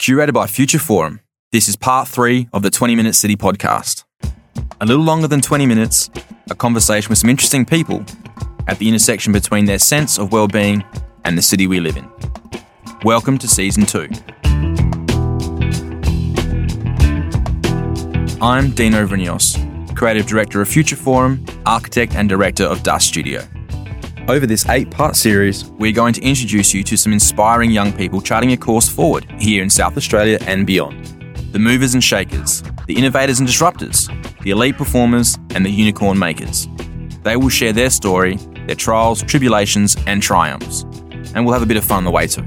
Curated by Future Forum, this is part three of the 20 Minute City podcast. A little longer than 20 minutes, a conversation with some interesting people at the intersection between their sense of well-being and the city we live in. Welcome to season two. I'm Dino Vrinios, creative director of Future Forum, architect and director of Dust Studio. Over this eight part series, we're going to introduce you to some inspiring young people charting a course forward here in South Australia and beyond. The movers and shakers, the innovators and disruptors, the elite performers, and the unicorn makers. They will share their story, their trials, tribulations, and triumphs. And we'll have a bit of fun on the way too.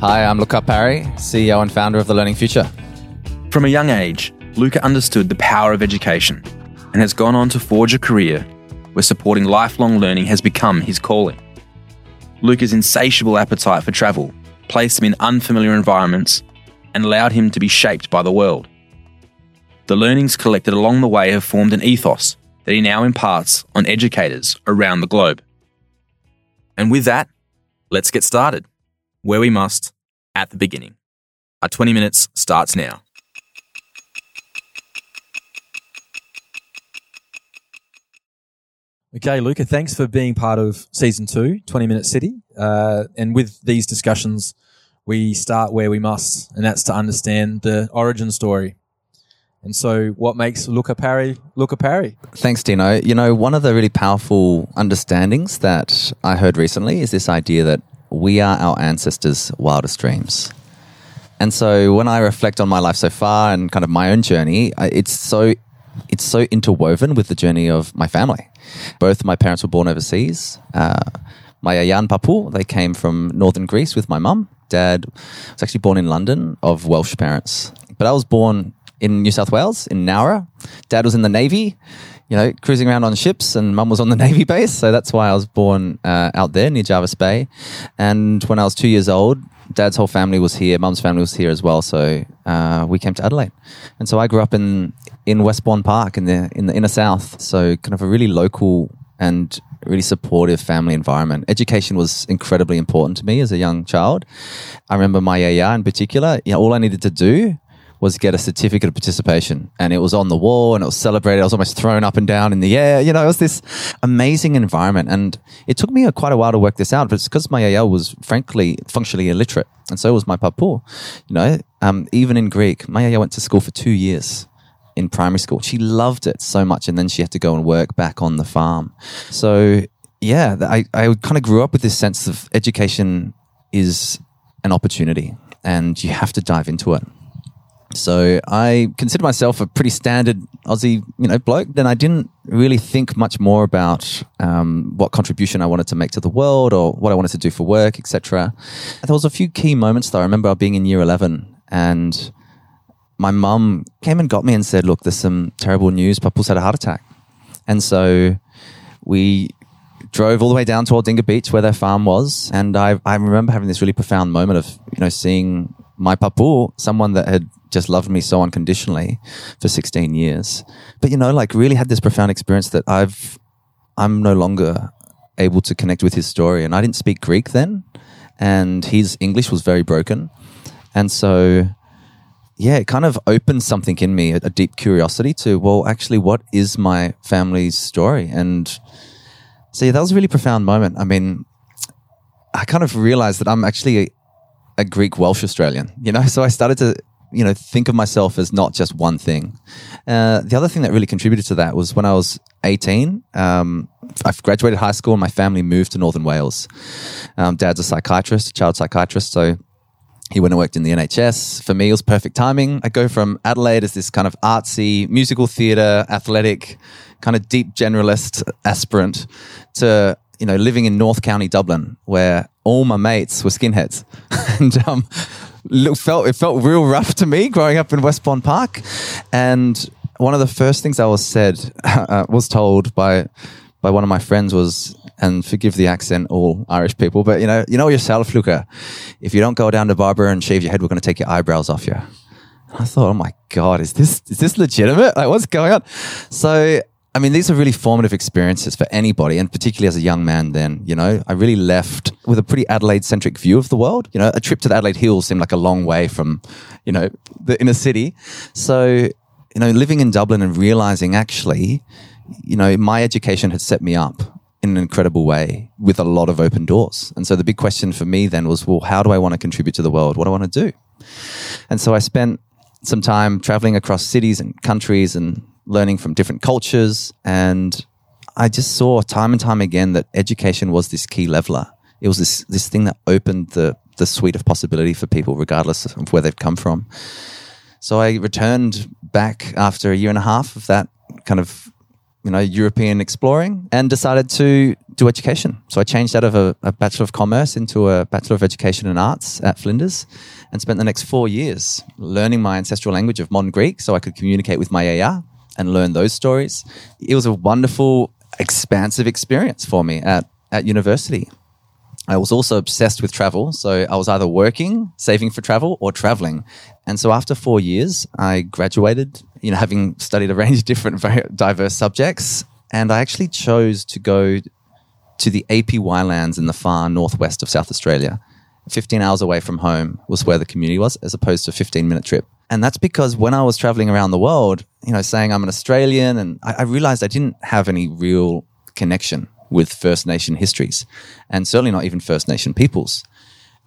Hi, I'm Luca Parry, CEO and founder of The Learning Future. From a young age, Luca understood the power of education and has gone on to forge a career where supporting lifelong learning has become his calling. Luca's insatiable appetite for travel placed him in unfamiliar environments and allowed him to be shaped by the world. The learnings collected along the way have formed an ethos that he now imparts on educators around the globe. And with that, let's get started, where we must, at the beginning. Our 20 minutes starts now. Okay, Luca, thanks for being part of season two, 20 Minute City. Uh, and with these discussions, we start where we must, and that's to understand the origin story. And so, what makes Luca Parry Luca Parry? Thanks, Dino. You know, one of the really powerful understandings that I heard recently is this idea that we are our ancestors' wildest dreams. And so, when I reflect on my life so far and kind of my own journey, it's so it's so interwoven with the journey of my family. Both my parents were born overseas. Uh, my Ayan Papu, they came from northern Greece with my mum. Dad was actually born in London of Welsh parents. But I was born in New South Wales, in Nowra. Dad was in the Navy, you know, cruising around on ships, and mum was on the Navy base. So that's why I was born uh, out there near Jervis Bay. And when I was two years old, dad's whole family was here. Mum's family was here as well. So uh, we came to Adelaide, and so I grew up in in Westbourne Park in the in the inner south. So kind of a really local and really supportive family environment. Education was incredibly important to me as a young child. I remember my yaya in particular. You know, all I needed to do was get a certificate of participation and it was on the wall and it was celebrated. I was almost thrown up and down in the air. You know, it was this amazing environment. And it took me a, quite a while to work this out, but it's because my yaya was frankly functionally illiterate. And so was my papu. You know, um, even in Greek, my yaya went to school for two years in primary school. She loved it so much. And then she had to go and work back on the farm. So yeah, I, I kind of grew up with this sense of education is an opportunity and you have to dive into it. So I consider myself a pretty standard Aussie, you know, bloke. Then I didn't really think much more about um, what contribution I wanted to make to the world or what I wanted to do for work, etc. There was a few key moments though. I remember being in year eleven and my mum came and got me and said, "Look, there's some terrible news. Papu's had a heart attack," and so we drove all the way down to Aldinga Beach where their farm was, and I I remember having this really profound moment of you know seeing my papu, someone that had just loved me so unconditionally for 16 years. But, you know, like really had this profound experience that I've, I'm no longer able to connect with his story. And I didn't speak Greek then, and his English was very broken. And so, yeah, it kind of opened something in me, a, a deep curiosity to, well, actually, what is my family's story? And so, yeah, that was a really profound moment. I mean, I kind of realized that I'm actually a, a Greek Welsh Australian, you know? So I started to you know, think of myself as not just one thing. Uh, the other thing that really contributed to that was when I was 18, um, I graduated high school and my family moved to Northern Wales. Um, dad's a psychiatrist, a child psychiatrist, so he went and worked in the NHS. For me, it was perfect timing. I go from Adelaide as this kind of artsy, musical theatre, athletic, kind of deep generalist aspirant to you know living in North County Dublin, where all my mates were skinheads, and um, felt it felt real rough to me growing up in Westbourne Park, and one of the first things I was said uh, was told by by one of my friends was, and forgive the accent, all Irish people, but you know, you know yourself, Luca. If you don't go down to barber and shave your head, we're going to take your eyebrows off you. I thought, oh my god, is this is this legitimate? Like, what's going on? So I mean, these are really formative experiences for anybody, and particularly as a young man. Then, you know, I really left with a pretty Adelaide-centric view of the world. You know, a trip to the Adelaide Hills seemed like a long way from, you know, the inner city. So, you know, living in Dublin and realizing actually, you know, my education had set me up in an incredible way with a lot of open doors. And so the big question for me then was, well, how do I want to contribute to the world? What do I want to do? And so I spent some time traveling across cities and countries and learning from different cultures. And I just saw time and time again that education was this key leveler. It was this, this thing that opened the, the suite of possibility for people, regardless of where they've come from. So I returned back after a year and a half of that kind of, you know, European exploring and decided to do education. So I changed out of a, a Bachelor of Commerce into a Bachelor of Education and Arts at Flinders and spent the next four years learning my ancestral language of modern Greek so I could communicate with my yaya and learn those stories. It was a wonderful, expansive experience for me at, at university. I was also obsessed with travel. So I was either working, saving for travel, or traveling. And so after four years, I graduated, you know, having studied a range of different, very diverse subjects. And I actually chose to go to the APY lands in the far northwest of South Australia. 15 hours away from home was where the community was, as opposed to a 15 minute trip. And that's because when I was traveling around the world, you know, saying I'm an Australian, and I, I realized I didn't have any real connection with First Nation histories, and certainly not even First Nation peoples.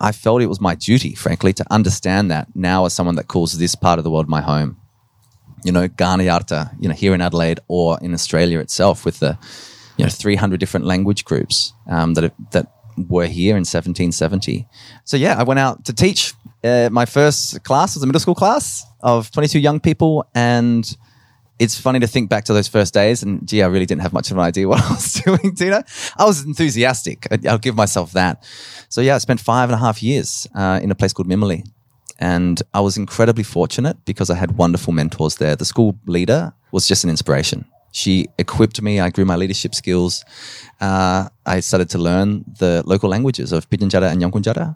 I felt it was my duty, frankly, to understand that now as someone that calls this part of the world my home. You know, Yarta, you know, here in Adelaide or in Australia itself, with the you know 300 different language groups um, that that were here in 1770. So yeah, I went out to teach. Uh, my first class was a middle school class of 22 young people, and it's funny to think back to those first days. And gee, I really didn't have much of an idea what I was doing, Dino. I was enthusiastic. I'll give myself that. So yeah, I spent five and a half years uh, in a place called Mimili. And I was incredibly fortunate because I had wonderful mentors there. The school leader was just an inspiration. She equipped me. I grew my leadership skills. Uh, I started to learn the local languages of Pitjantjatjara and Yankunytjatjara.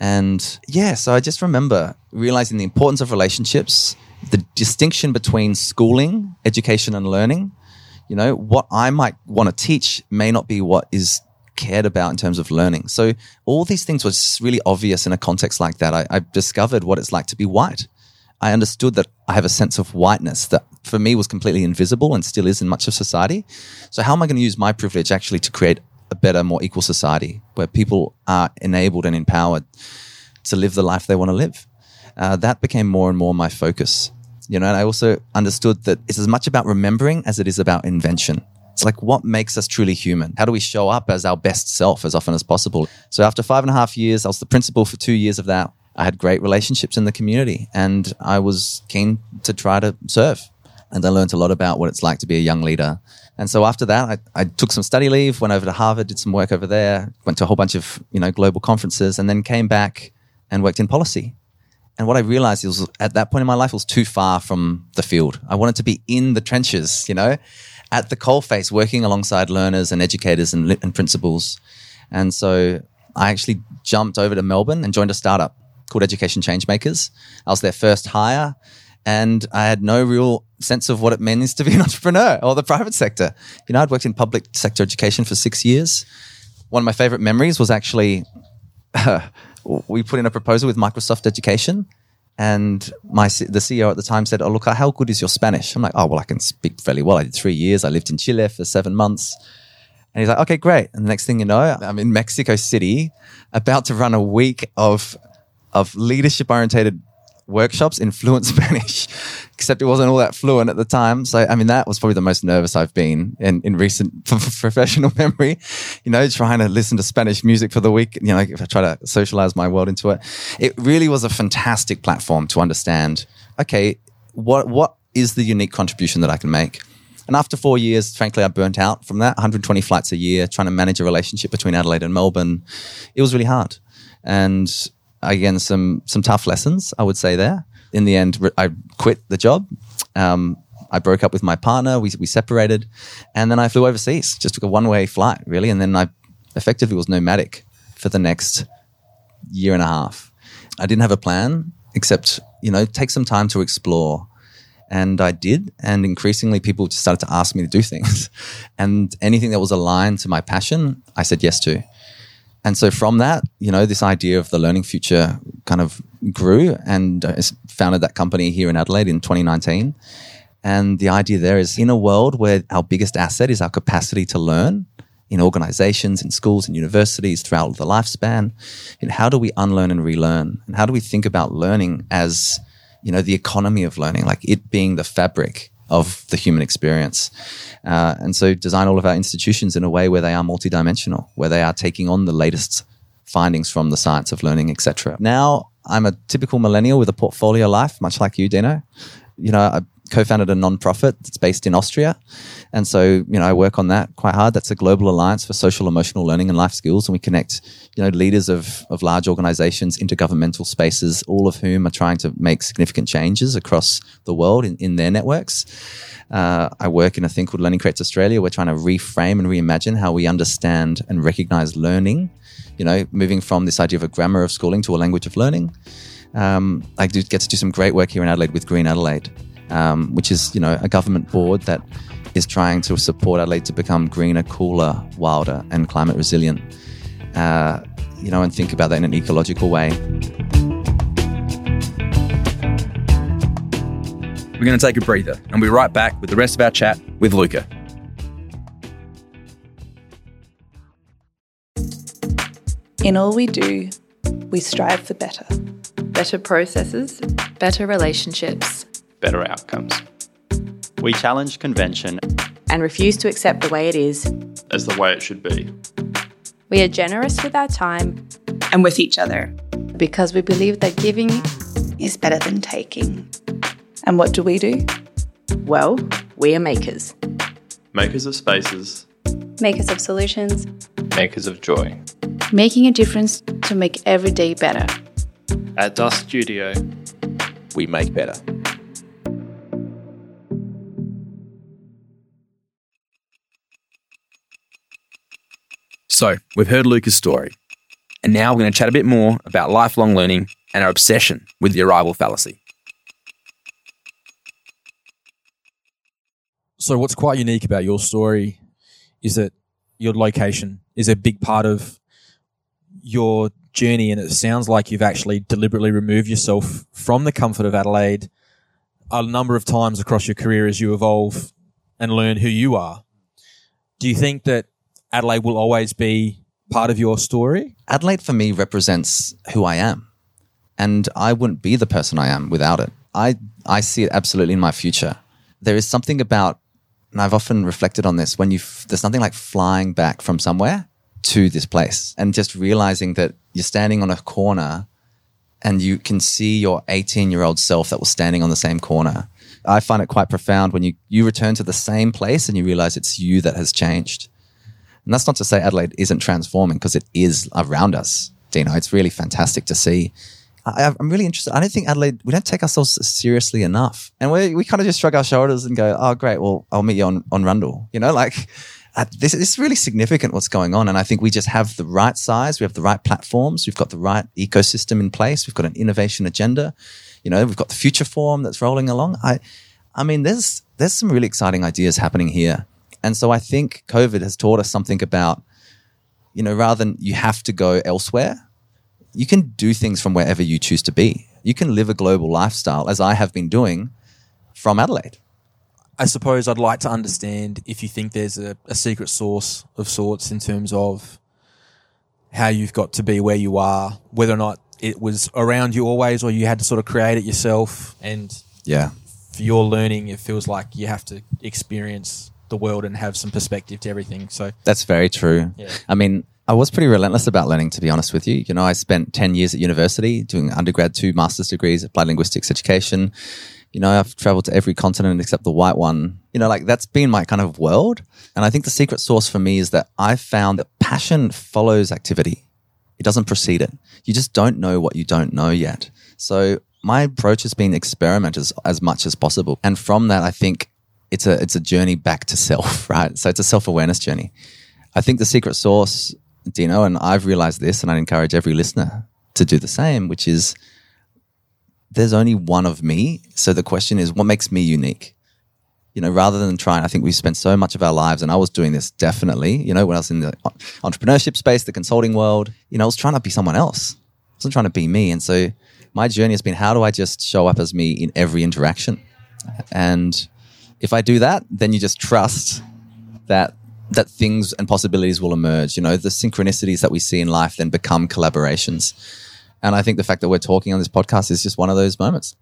And yeah, so I just remember realizing the importance of relationships, the distinction between schooling, education, and learning. You know, what I might want to teach may not be what is cared about in terms of learning. So all these things were really obvious in a context like that. I, I discovered what it's like to be white. I understood that I have a sense of whiteness that for me was completely invisible and still is in much of society. So how am I going to use my privilege actually to create a better, more equal society where people are enabled and empowered to live the life they want to live? Uh, that became more and more my focus. You know, and I also understood that it's as much about remembering as it is about invention. It's like what makes us truly human? How do we show up as our best self as often as possible? So after five and a half years, I was the principal for two years of that. I had great relationships in the community and I was keen to try to serve. And I learned a lot about what it's like to be a young leader. And so after that, I, I, took some study leave, went over to Harvard, did some work over there, went to a whole bunch of, you know, global conferences and then came back and worked in policy. And what I realized was at that point in my life, it was too far from the field. I wanted to be in the trenches, you know, at the coalface, working alongside learners and educators and, and principals. And so I actually jumped over to Melbourne and joined a startup called Education Changemakers. I was their first hire and I had no real sense of what it means to be an entrepreneur or the private sector. You know, I'd worked in public sector education for six years. One of my favorite memories was actually uh, we put in a proposal with Microsoft Education, and my the CEO at the time said, "Oh, look, how good is your Spanish?" I'm like, "Oh, well, I can speak fairly well. I did three years. I lived in Chile for seven months." And he's like, "Okay, great." And the next thing you know, I'm in Mexico City, about to run a week of of leadership orientated workshops in fluent Spanish, except it wasn't all that fluent at the time. So, I mean, that was probably the most nervous I've been in, in recent professional memory, you know, trying to listen to Spanish music for the week, you know, if I try to socialize my world into it. It really was a fantastic platform to understand, okay, what, what is the unique contribution that I can make? And after four years, frankly, I burnt out from that 120 flights a year, trying to manage a relationship between Adelaide and Melbourne. It was really hard. And again some some tough lessons I would say there. In the end, I quit the job. Um, I broke up with my partner. We we separated, and then I flew overseas. Just took a one way flight really, and then I effectively was nomadic for the next year and a half. I didn't have a plan except you know take some time to explore And I did. And increasingly, people just started to ask me to do things. and anything that was aligned to my passion, I said yes to. And so from that, you know, this idea of the learning future kind of grew and uh, founded that company here in Adelaide in 2019. And the idea there is in a world where our biggest asset is our capacity to learn in organizations, in schools, and universities throughout the lifespan, and how do we unlearn and relearn? And how do we think about learning as, you know, the economy of learning, like it being the fabric of the human experience. Uh, and so design all of our institutions in a way where they are multidimensional, where they are taking on the latest findings from the science of learning, etc. Now, I'm a typical millennial with a portfolio life, much like you, Dino. You know, I co-founded a non-profit that's based in Austria. And so, you know, I work on that quite hard. That's a global alliance for social emotional learning and life skills. And we connect, you know, leaders of, of large organizations, intergovernmental spaces, all of whom are trying to make significant changes across the world in, in their networks. Uh, I work in a thing called Learning Creates Australia. We're trying to reframe and reimagine how we understand and recognize learning, you know, moving from this idea of a grammar of schooling to a language of learning. Um, I do get to do some great work here in Adelaide with Green Adelaide um, which is you know a government board that is trying to support Adelaide to become greener, cooler, wilder, and climate resilient. Uh, you know, and think about that in an ecological way. We're going to take a breather and we'll be right back with the rest of our chat with Luca. In all we do, we strive for better. Better processes, better relationships, better outcomes. We challenge convention and refuse to accept the way it is as the way it should be. We are generous with our time and with each other because we believe that giving is better than taking. And what do we do? Well, we are makers. Makers of spaces, makers of solutions, makers of joy. Making a difference to make every day better. At Dust Studio, we make better. So, we've heard Luca's story. And now we're going to chat a bit more about lifelong learning and our obsession with the arrival fallacy. So, what's quite unique about your story is that your location is a big part of your journey, and it sounds like you've actually deliberately removed yourself from the comfort of Adelaide a number of times across your career as you evolve and learn who you are. Do you think that Adelaide will always be part of your story? Adelaide for me represents who I am. And I wouldn't be the person I am without it. I, I see it absolutely in my future. There is something about, and I've often reflected on this, when you, there's something like flying back from somewhere to this place and just realizing that you're standing on a corner and you can see your 18 year old self that was standing on the same corner. I find it quite profound when you, you return to the same place and you realize it's you that has changed. And that's not to say Adelaide isn't transforming because it is around us. Dino, it's really fantastic to see. I, am really interested. I don't think Adelaide, we don't take ourselves seriously enough. And we, we kind of just shrug our shoulders and go, oh, great. Well, I'll meet you on, on Rundle. You know, like uh, this, this is really significant what's going on. And I think we just have the right size. We have the right platforms. We've got the right ecosystem in place. We've got an innovation agenda. You know, we've got the future forum that's rolling along. I, I mean, there's, there's some really exciting ideas happening here. And so I think COVID has taught us something about, you know, rather than you have to go elsewhere, you can do things from wherever you choose to be. You can live a global lifestyle, as I have been doing from Adelaide. I suppose I'd like to understand if you think there's a, a secret sauce of sorts in terms of how you've got to be where you are, whether or not it was around you always or you had to sort of create it yourself. And yeah, for your learning, it feels like you have to experience the world and have some perspective to everything. So that's very true. Yeah. I mean, I was pretty relentless about learning, to be honest with you. You know, I spent 10 years at university doing undergrad, two master's degrees, applied linguistics education. You know, I've traveled to every continent except the white one. You know, like that's been my kind of world. And I think the secret sauce for me is that I've found that passion follows activity. It doesn't precede it. You just don't know what you don't know yet. So my approach has been experiment as, as much as possible. And from that, I think it's a it's a journey back to self, right? So it's a self awareness journey. I think the secret sauce, Dino, and I've realized this, and I encourage every listener to do the same, which is there's only one of me. So the question is, what makes me unique? You know, rather than trying, I think we spend so much of our lives, and I was doing this definitely, you know, when I was in the entrepreneurship space, the consulting world, you know, I was trying to be someone else. I wasn't trying to be me. And so my journey has been how do I just show up as me in every interaction? And if I do that, then you just trust that that things and possibilities will emerge. You know, the synchronicities that we see in life then become collaborations. And I think the fact that we're talking on this podcast is just one of those moments.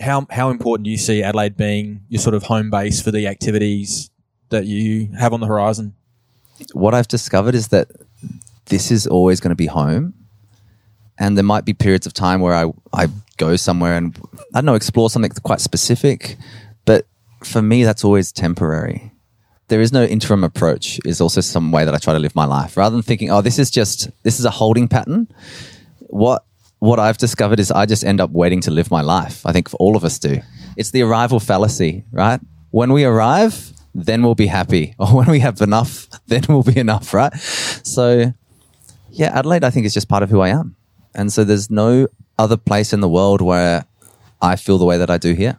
How how important do you see Adelaide being your sort of home base for the activities that you have on the horizon? What I've discovered is that this is always going to be home. And there might be periods of time where I, I go somewhere and I don't know, explore something quite specific. For me, that's always temporary there is no interim approach is also some way that I try to live my life. Rather than thinking, oh, this is just this is a holding pattern. What what I've discovered is I just end up waiting to live my life. I think all of us do. It's the arrival fallacy, right? When we arrive, then we'll be happy. Or when we have enough, then we'll be enough, right? So yeah, Adelaide I think is just part of who I am. And so there's no other place in the world where I feel the way that I do here.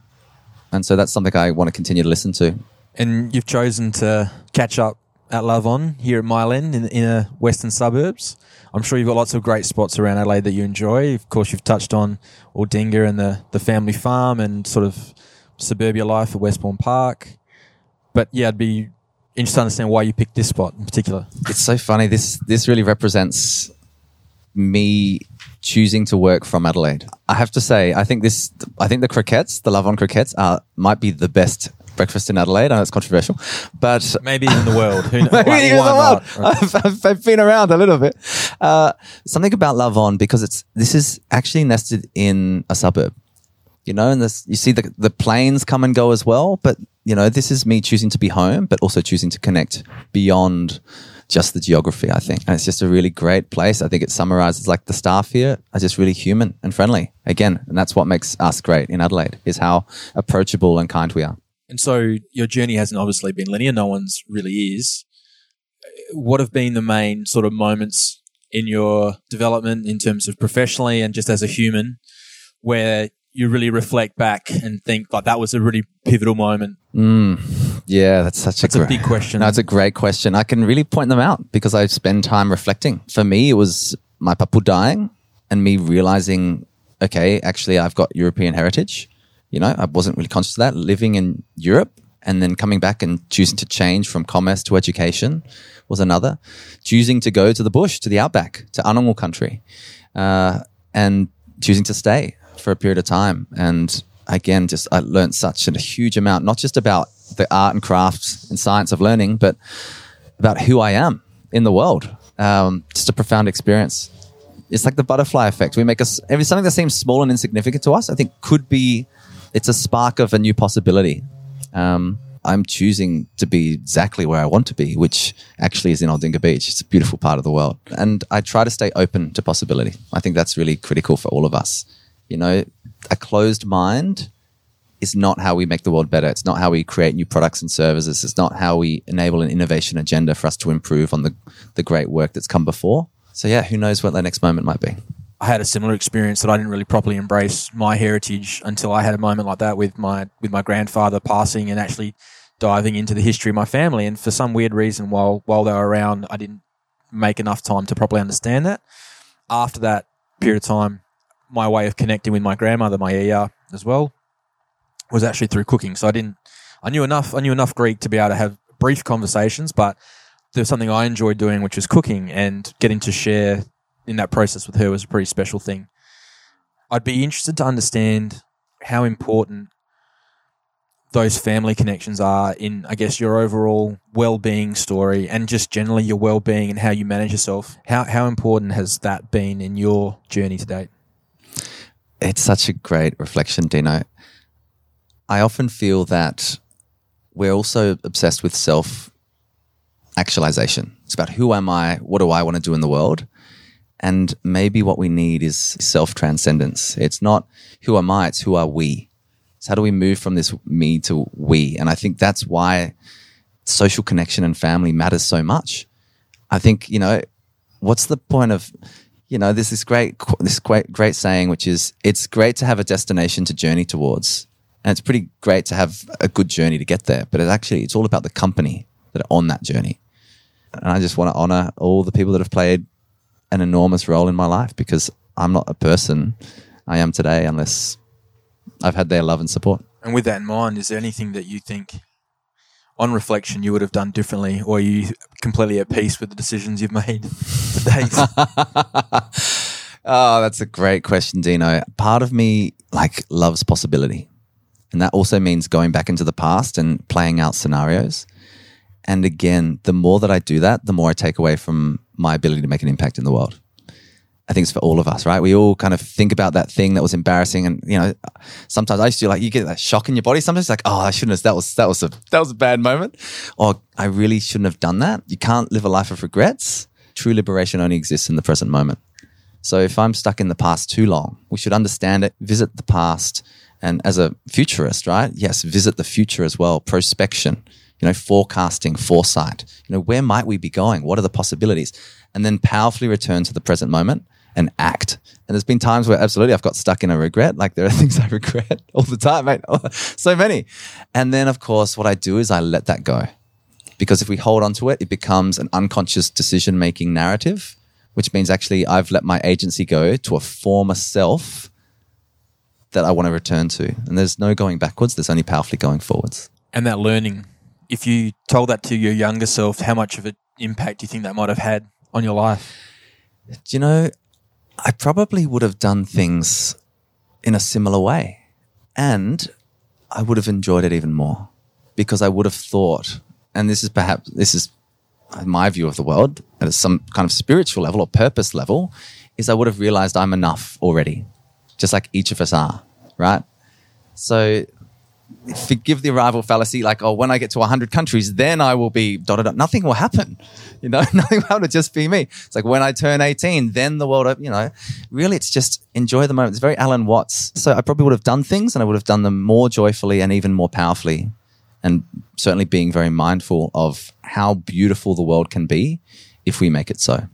And so that's something I want to continue to listen to and you've chosen to catch up at Lavon here at Mile End in the inner western suburbs. I'm sure you've got lots of great spots around Adelaide that you enjoy. Of course, you've touched on Aldinga and the, the family farm and sort of suburbia life at Westbourne Park. But yeah, I'd be interested to understand why you picked this spot in particular. It's so funny. This this really represents me choosing to work from Adelaide. I have to say, I think this, I think the croquettes, the Lavon croquettes, are might be the best breakfast in Adelaide. I know it's controversial, but maybe in the world. Who knows? maybe in the world. I've, I've, I've, been around a little bit. Uh, something about Lavon because it's this is actually nested in a suburb. You know, and this you see the the planes come and go as well. But you know, this is me choosing to be home, but also choosing to connect beyond just the geography, I think. And it's just a really great place. I think it summarizes like the staff here are just really human and friendly. Again, and that's what makes us great in Adelaide is how approachable and kind we are. And so your journey hasn't obviously been linear. No one's really is. What have been the main sort of moments in your development in terms of professionally and just as a human where you really reflect back and think like that was a really pivotal moment? Mm, yeah, that's such that's a, a big question. That's a great question. I can really point them out because I spend time reflecting. For me, it was my papu dying and me realizing, okay, actually, I've got European heritage you know, I wasn't really conscious of that. Living in Europe and then coming back and choosing to change from commerce to education was another. Choosing to go to the bush, to the outback, to Anangu country, uh, and choosing to stay for a period of time. And again, just I learned such a huge amount, not just about the art and crafts and science of learning, but about who I am in the world. Um, just a profound experience. It's like the butterfly effect. We make us every something that seems small and insignificant to us. I think could be it's a spark of a new possibility. Um, I'm choosing to be exactly where I want to be, which actually is in Aldinga Beach. It's a beautiful part of the world. And I try to stay open to possibility. I think that's really critical for all of us. You know, a closed mind is not how we make the world better. It's not how we create new products and services. It's not how we enable an innovation agenda for us to improve on the, the great work that's come before. So, yeah, who knows what the next moment might be. I had a similar experience that I didn't really properly embrace my heritage until I had a moment like that with my with my grandfather passing and actually diving into the history of my family. And for some weird reason, while while they were around, I didn't make enough time to properly understand that. After that period of time, my way of connecting with my grandmother, my ER as well, was actually through cooking. So I didn't I knew enough I knew enough Greek to be able to have brief conversations, but there was something I enjoyed doing, which was cooking and getting to share in that process with her was a pretty special thing. I'd be interested to understand how important those family connections are in, I guess, your overall well-being story and just generally your well-being and how you manage yourself. How how important has that been in your journey to date? It's such a great reflection, Dino. I often feel that we're also obsessed with self actualization. It's about who am I? What do I want to do in the world? And maybe what we need is self transcendence. It's not who am I, it's who are we. So how do we move from this me to we? And I think that's why social connection and family matters so much. I think, you know, what's the point of you know, there's this great, this great, great saying, which is, it's great to have a destination to journey towards. And it's pretty great to have a good journey to get there. But it actually, it's all about the company that are on that journey. And I just want to honor all the people that have played an enormous role in my life because I'm not a person I am today unless I've had their love and support. And with that in mind, is there anything that you think, on reflection, you would have done differently, or are you completely at peace with the decisions you've made today? Oh, that's a great question, Dino. Part of me like loves possibility. And that also means going back into the past and playing out scenarios. And again, the more that I do that, the more I take away from my ability to make an impact in the world. I think it's for all of us, right? We all kind of think about that thing that was embarrassing, and you know, sometimes I used to like you get that shock in your body. Sometimes like, oh, I shouldn't have. That was that was a that was a bad moment, or I really shouldn't have done that. You can't live a life of regrets. True liberation only exists in the present moment. So if I'm stuck in the past too long, we should understand it, visit the past, and as a futurist, right? Yes, visit the future as well. Prospection, you know, forecasting, foresight. You know, where might we be going? What are the possibilities? And then powerfully return to the present moment and act. And there's been times where absolutely I've got stuck in a regret. Like there are things I regret all the time, mate. so many. And then of course, what I do is I let that go. Because if we hold on to it, it becomes an unconscious decision making narrative, which means actually I've let my agency go to a former self that I want to return to. And there's no going backwards, there's only powerfully going forwards. and that learning, if you told that to your younger self, how much of an impact do you think that might have had on your life? Do you know, I probably would have done things in a similar way. And I would have enjoyed it even more because I would have thought, and this is perhaps, this is my view of the world at some kind of spiritual level or purpose level, is I would have realized I'm enough already, just like each of us are, right? So forgive the arrival fallacy, like, oh, when I get to 100 countries, then I will be dotted dot, dot. Nothing will happen. You know, nothing will happen. It'll just be me. It's like when I turn 18, then the world, you know, really it's just enjoy the moment. It's very Alan Watts. So I probably would have done things and I would have done them more joyfully and even more powerfully. And certainly being very mindful of how beautiful the world can be if we make it so.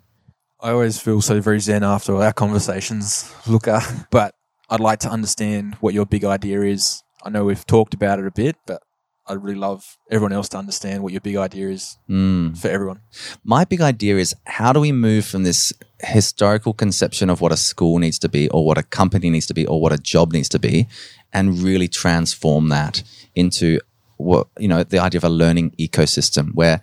I always feel so very zen after our conversations, Luca, uh, but I'd like to understand what your big idea is. I know we've talked about it a bit, but I'd really love everyone else to understand what your big idea is hmm. for everyone. my big idea is how do we move from this historical conception of what a school needs to be or what a company needs to be or what a job needs to be and really transform that into what you know the idea of a learning ecosystem where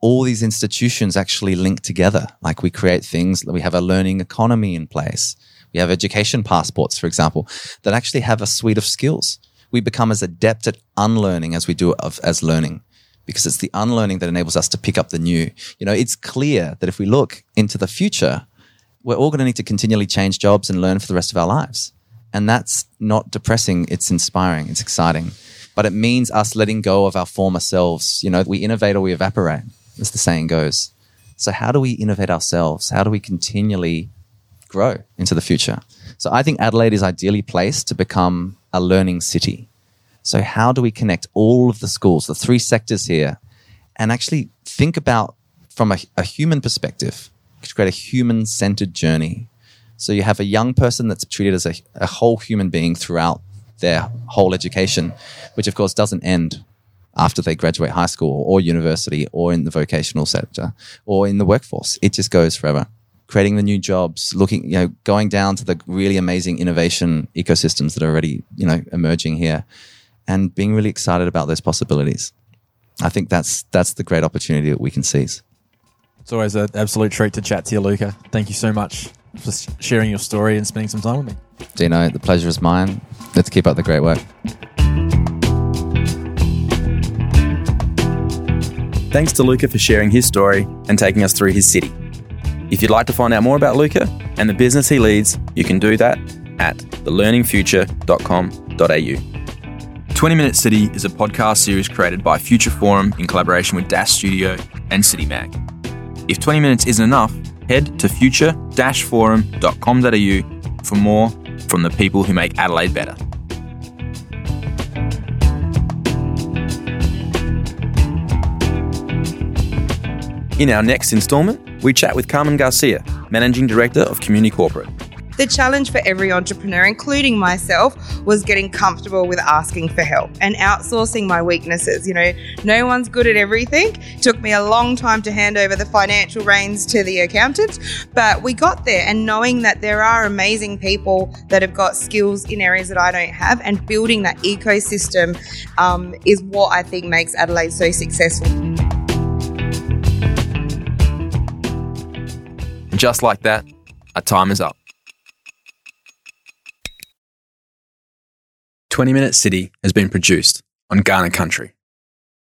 all these institutions actually link together like we create things we have a learning economy in place we have education passports for example that actually have a suite of skills we become as adept at unlearning as we do of, as learning because it's the unlearning that enables us to pick up the new. You know, it's clear that if we look into the future, we're all going to need to continually change jobs and learn for the rest of our lives. And that's not depressing, it's inspiring, it's exciting. But it means us letting go of our former selves. You know, we innovate or we evaporate, as the saying goes. So, how do we innovate ourselves? How do we continually grow into the future? So, I think Adelaide is ideally placed to become a learning city. So, how do we connect all of the schools, the three sectors here, and actually think about from a, a human perspective to create a human centered journey? So, you have a young person that's treated as a, a whole human being throughout their whole education, which of course doesn't end after they graduate high school or university or in the vocational sector or in the workforce. It just goes forever. Creating the new jobs, looking, you know, going down to the really amazing innovation ecosystems that are already, you know, emerging here and being really excited about those possibilities. I think that's that's the great opportunity that we can seize. It's always an absolute treat to chat to you, Luca. Thank you so much for sharing your story and spending some time with me. Dino, the pleasure is mine. Let's keep up the great work. Thanks to Luca for sharing his story and taking us through his city. If you'd like to find out more about Luca and the business he leads, you can do that at thelearningfuture.com.au. 20 Minute City is a podcast series created by Future Forum in collaboration with Dust Studio and City Mag. If 20 minutes isn't enough, head to future-forum.com.au for more from the people who make Adelaide better. In our next instalment, we chat with Carmen Garcia, Managing Director of Community Corporate. The challenge for every entrepreneur, including myself, was getting comfortable with asking for help and outsourcing my weaknesses. You know, no one's good at everything. It took me a long time to hand over the financial reins to the accountant, but we got there. And knowing that there are amazing people that have got skills in areas that I don't have, and building that ecosystem um, is what I think makes Adelaide so successful. Just like that, our time is up. 20 Minute City has been produced on Kaurna Country.